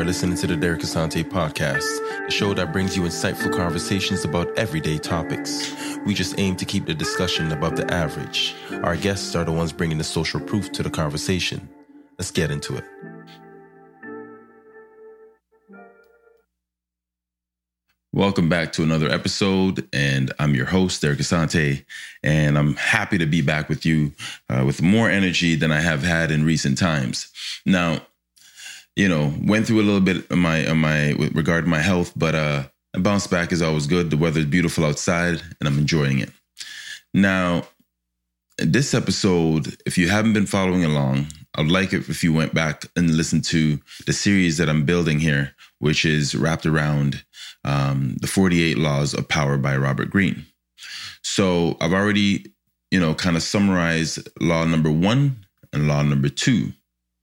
are listening to the Derek Asante podcast, the show that brings you insightful conversations about everyday topics. We just aim to keep the discussion above the average. Our guests are the ones bringing the social proof to the conversation. Let's get into it. Welcome back to another episode, and I'm your host, Derek Asante, and I'm happy to be back with you uh, with more energy than I have had in recent times. Now, you know, went through a little bit of my of my with regard to my health, but uh, a bounce back is always good. The weather is beautiful outside, and I'm enjoying it. Now, this episode, if you haven't been following along, I'd like it if you went back and listened to the series that I'm building here, which is wrapped around um, the 48 Laws of Power by Robert Greene. So I've already, you know, kind of summarized law number one and law number two.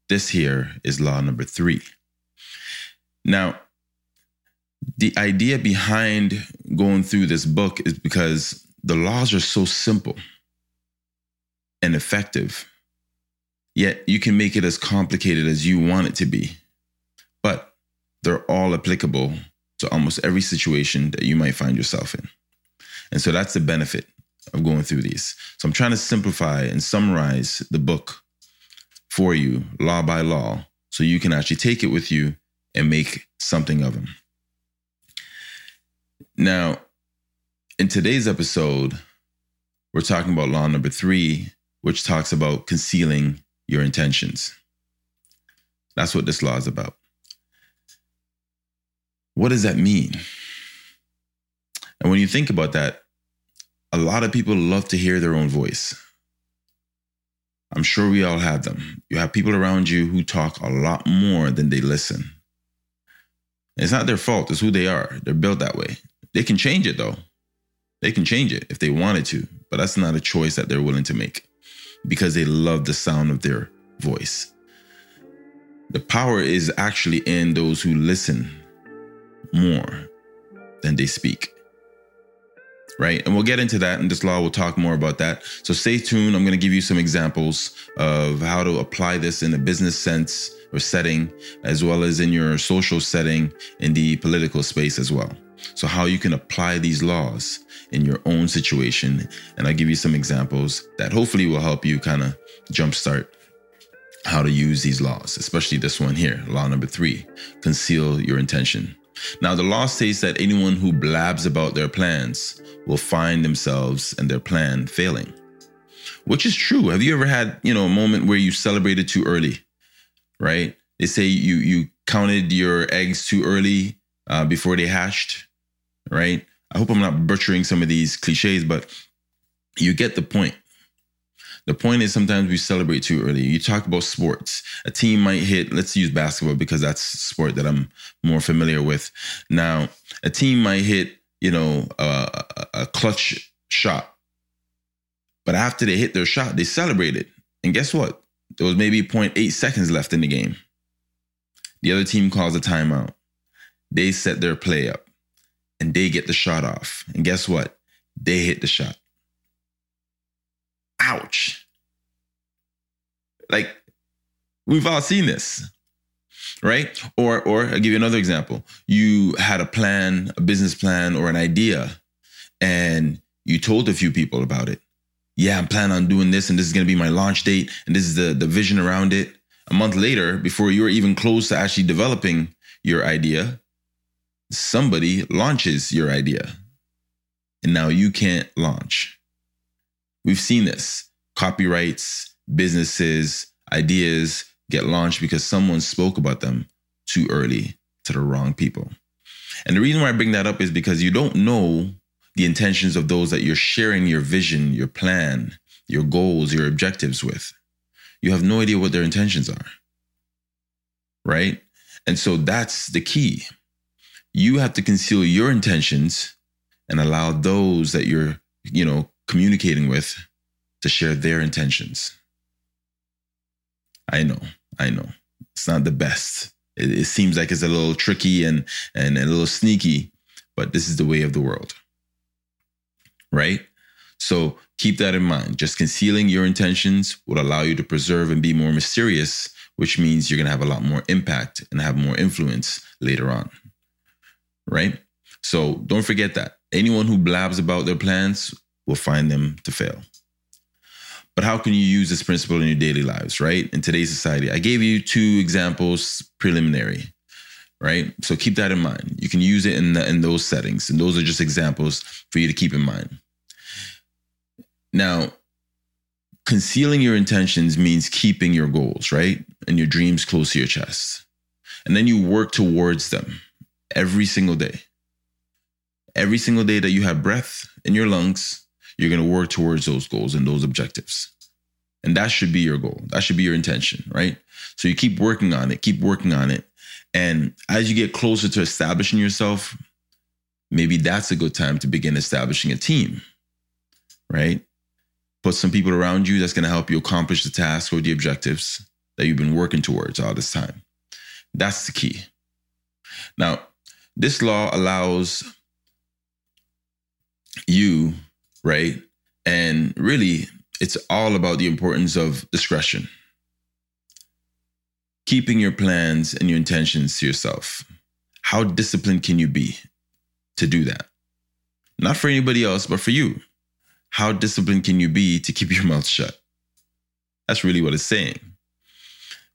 This here is law number three. Now, the idea behind going through this book is because the laws are so simple and effective, yet you can make it as complicated as you want it to be. But they're all applicable to almost every situation that you might find yourself in. And so that's the benefit of going through these. So I'm trying to simplify and summarize the book for you, law by law, so you can actually take it with you and make something of them. Now, in today's episode, we're talking about law number three, which talks about concealing your intentions. That's what this law is about. What does that mean? And when you think about that, a lot of people love to hear their own voice. I'm sure we all have them. You have people around you who talk a lot more than they listen. It's not their fault, it's who they are. They're built that way. They can change it though. They can change it if they wanted to, but that's not a choice that they're willing to make because they love the sound of their voice. The power is actually in those who listen more than they speak. Right. And we'll get into that. And this law We'll talk more about that. So stay tuned. I'm going to give you some examples of how to apply this in a business sense or setting, as well as in your social setting in the political space as well. So, how you can apply these laws in your own situation. And I'll give you some examples that hopefully will help you kind of jumpstart how to use these laws, especially this one here, law number three conceal your intention. Now, the law states that anyone who blabs about their plans will find themselves and their plan failing, which is true. Have you ever had, you know, a moment where you celebrated too early, right? They say you you counted your eggs too early uh, before they hatched, right? I hope I'm not butchering some of these cliches, but you get the point. The point is sometimes we celebrate too early. You talk about sports. A team might hit, let's use basketball because that's sport that I'm more familiar with. Now, a team might hit, you know, a, a clutch shot. But after they hit their shot, they celebrated. And guess what? There was maybe 0.8 seconds left in the game. The other team calls a timeout. They set their play up and they get the shot off. And guess what? They hit the shot ouch. Like we've all seen this, right? Or or I'll give you another example. You had a plan, a business plan or an idea and you told a few people about it. Yeah, I'm planning on doing this and this is going to be my launch date and this is the the vision around it. A month later, before you're even close to actually developing your idea, somebody launches your idea. And now you can't launch. We've seen this copyrights, businesses, ideas get launched because someone spoke about them too early to the wrong people. And the reason why I bring that up is because you don't know the intentions of those that you're sharing your vision, your plan, your goals, your objectives with. You have no idea what their intentions are. Right? And so that's the key. You have to conceal your intentions and allow those that you're, you know, communicating with to share their intentions. I know, I know. It's not the best. It, it, seems like it's a little tricky and, and a little sneaky, but this is the way of the world. Right? So keep that in mind. Just concealing your intentions will allow you to preserve and be more mysterious which means you're going to have a lot more impact and have more influence later on. Right? So don't forget that. Anyone who blabs about their plans will find them to fail. But how can you use this principle in your daily lives, right? In today's society, I gave you two examples preliminary, right? So keep that in mind. You can use it in the, in those settings, and those are just examples for you to keep in mind. Now, concealing your intentions means keeping your goals, right? And your dreams close to your chest. And then you work towards them every single day. Every single day that you have breath in your lungs, you're going to work towards those goals and those objectives. And that should be your goal. That should be your intention, right? So you keep working on it, keep working on it. And as you get closer to establishing yourself, maybe that's a good time to begin establishing a team, right? put some people around you that's going to help you accomplish the task or the objectives that you've been working towards all this time. That's the key. Now, this law allows you, right? And really, it's all about the importance of discretion. Keeping your plans and your intentions to yourself. How disciplined can you be to do that? Not for anybody else, but for you how disciplined can you be to keep your mouth shut? That's really what it's saying.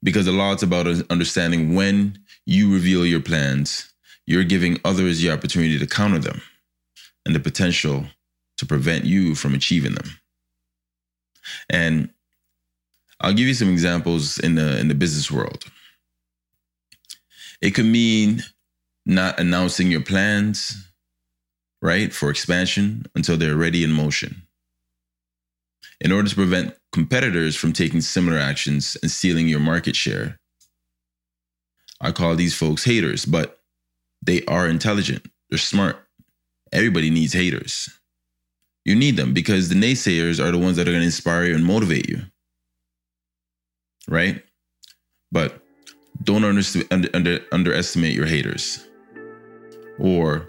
Because the law is about understanding when you reveal your plans, you're giving others the opportunity to counter them and the potential to prevent you from achieving them. And I'll give you some examples in the in the business world. It could mean not announcing your plans, right, for expansion until they're ready in motion. In order to prevent competitors from taking similar actions and stealing your market share, I call these folks haters, but they are intelligent, they're smart. Everybody needs haters. You need them because the naysayers are the ones that are going to inspire you and motivate you. Right? But don't under, under, underestimate your haters or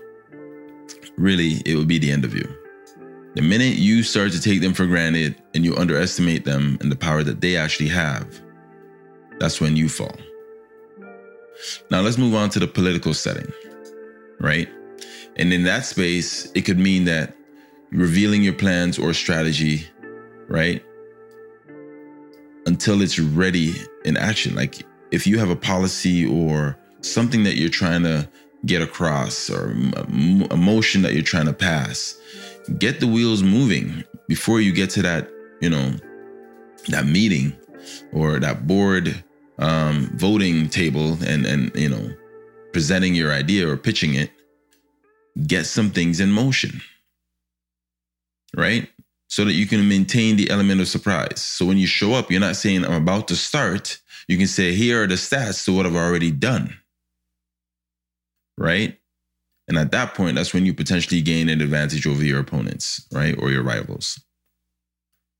really it will be the end of you. The minute you start to take them for granted and you underestimate them and the power that they actually have, that's when you fall. Now let's move on to the political setting, right? And in that space, it could mean that revealing your plans or strategy, right? Until it's ready in action. Like if you have a policy or something that you're trying to get across or a motion that you're trying to pass. Get the wheels moving before you get to that, you know, that meeting or that board um, voting table and and you know presenting your idea or pitching it. Get some things in motion, right? So that you can maintain the element of surprise. So when you show up, you're not saying I'm about to start. You can say, here are the stats to what I've already done right? And at that point, that's when you potentially gain an advantage over your opponents, right? Or your rivals.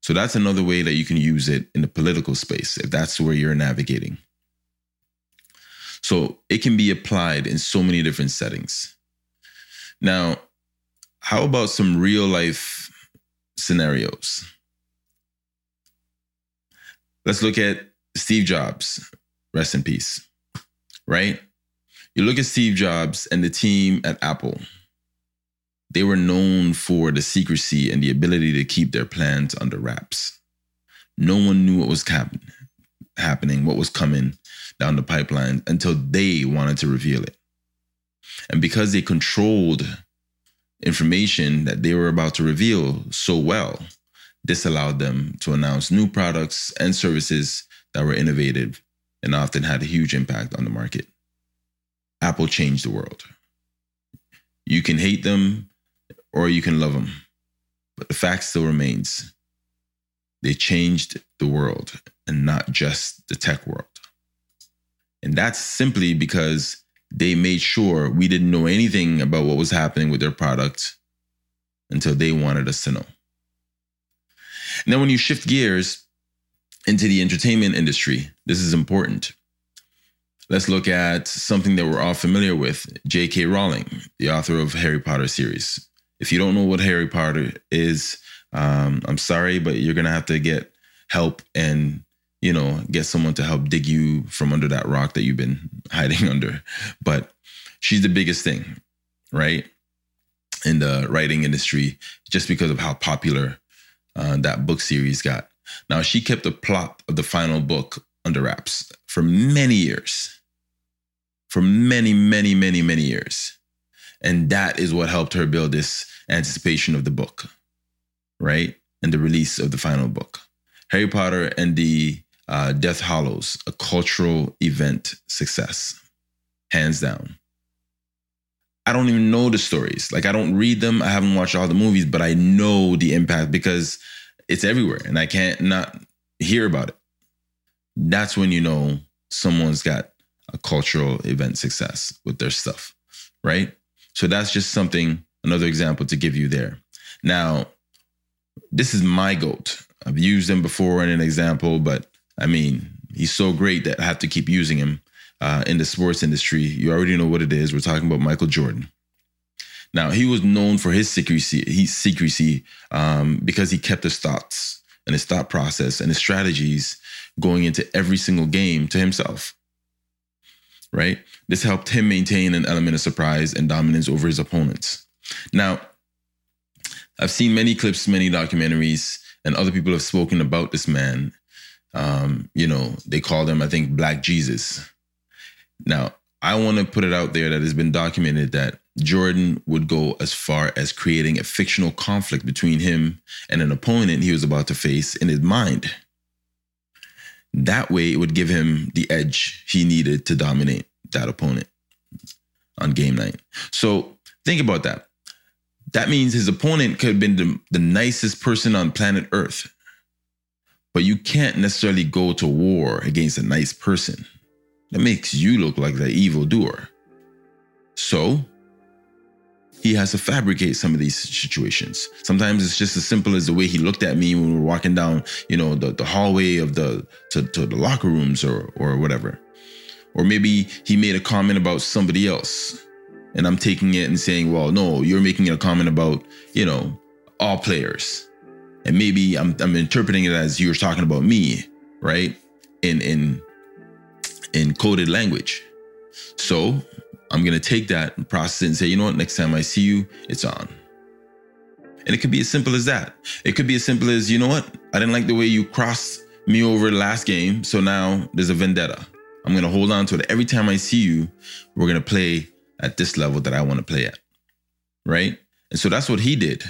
So that's another way that you can use it in the political space if that's where you're navigating. So it can be applied in so many different settings. Now, how about some real life scenarios? Let's look at Steve Jobs, rest in peace, right? You look at Steve Jobs and the team at Apple. They were known for the secrecy and the ability to keep their plans under wraps. No one knew what was happen- happening, what was coming down the pipeline until they wanted to reveal it. And because they controlled information that they were about to reveal so well, this allowed them to announce new products and services that were innovative and often had a huge impact on the market. Apple changed the world. You can hate them or you can love them, but the fact still remains they changed the world and not just the tech world. And that's simply because they made sure we didn't know anything about what was happening with their product until they wanted us to know. Then when you shift gears into the entertainment industry, this is important let's look at something that we're all familiar with J.K. Rowling, the author of Harry Potter series. If you don't know what Harry Potter is, um, I'm sorry, but you're gonna have to get help and you know, get someone to help dig you from under that rock that you've been hiding under. But she's the biggest thing, right? In the writing industry, just because of how popular uh, that book series got. Now, she kept the plot of the final book under wraps for many years. For many, many, many, many years. And that is what helped her build this anticipation of the book, right? And the release of the final book. Harry Potter and the uh, Death Hallows, a cultural event success, hands down. I don't even know the stories. Like, I don't read them. I haven't watched all the movies, but I know the impact because it's everywhere and I can't not hear about it. That's when you know someone's got a cultural event success with their stuff, right? So that's just something, another example to give you there. Now, this is my goat. I've used them before in an example, but I mean, he's so great that I have to keep using him uh, in the sports industry. You already know what it is. We're talking about Michael Jordan. Now, he was known for his secrecy, his secrecy um, because he kept his thoughts and his thought process and his strategies going into every single game to himself. Right? This helped him maintain an element of surprise and dominance over his opponents. Now, I've seen many clips, many documentaries, and other people have spoken about this man. Um, you know, they call him, I think, Black Jesus. Now, I want to put it out there that it's been documented that Jordan would go as far as creating a fictional conflict between him and an opponent he was about to face in his mind. That way, it would give him the edge he needed to dominate that opponent on game night. So think about that. That means his opponent could have been the, the nicest person on planet Earth. But you can't necessarily go to war against a nice person. That makes you look like the evil doer. So he has to fabricate some of these situations. Sometimes it's just as simple as the way he looked at me when we were walking down, you know, the, the hallway of the to, to the locker rooms or or whatever. Or maybe he made a comment about somebody else. And I'm taking it and saying, well, no, you're making a comment about, you know, all players. And maybe I'm I'm interpreting it as you're talking about me, right? In in in coded language. So I'm to take that and process it and say, you know what, next time I see you, it's on. And it could be as simple as that. It could be as simple as, you know what, I didn't like the way you crossed me over last game. So now there's a vendetta. I'm to hold on to it. Every time I see you, we're to play at this level that I want to play at. Right. And so that's what he did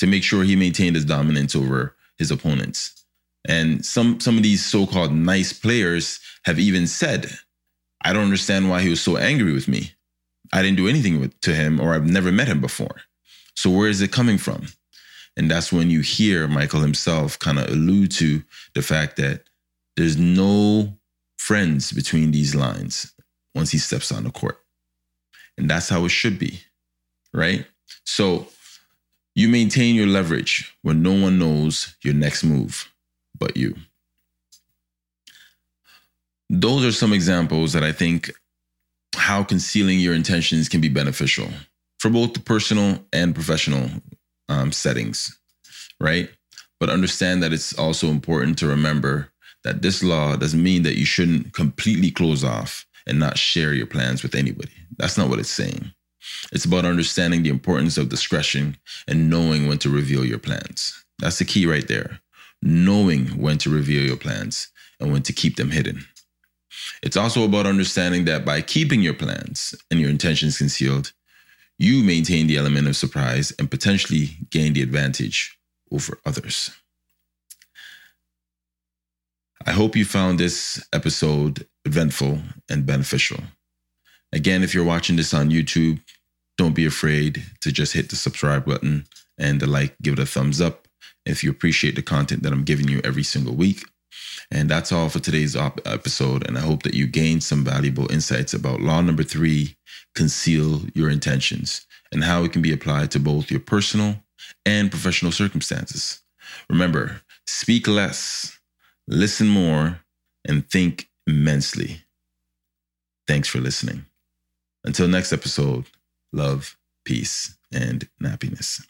to make sure he maintained his dominance over his opponents. And some some of these so-called nice players have even said I don't understand why he was so angry with me. I didn't do anything with, to him, or I've never met him before. So where is it coming from? And that's when you hear Michael himself kind of allude to the fact that there's no friends between these lines once he steps on the court. And that's how it should be, right? So you maintain your leverage when no one knows your next move but you those are some examples that I think how concealing your intentions can be beneficial for both the personal and professional um, settings, right? But understand that it's also important to remember that this law doesn't mean that you shouldn't completely close off and not share your plans with anybody. That's not what it's saying. It's about understanding the importance of discretion and knowing when to reveal your plans. That's the key right there. Knowing when to reveal your plans and when to keep them hidden. It's also about understanding that by keeping your plans and your intentions concealed, you maintain the element of surprise and potentially gain the advantage over others. I hope you found this episode eventful and beneficial. Again, if you're watching this on YouTube, don't be afraid to just hit the subscribe button and the like, give it a thumbs up if you appreciate the content that I'm giving you every single week. And that's all for today's op- episode. And I hope that you gained some valuable insights about law number three conceal your intentions and how it can be applied to both your personal and professional circumstances. Remember, speak less, listen more, and think immensely. Thanks for listening. Until next episode, love, peace, and happiness.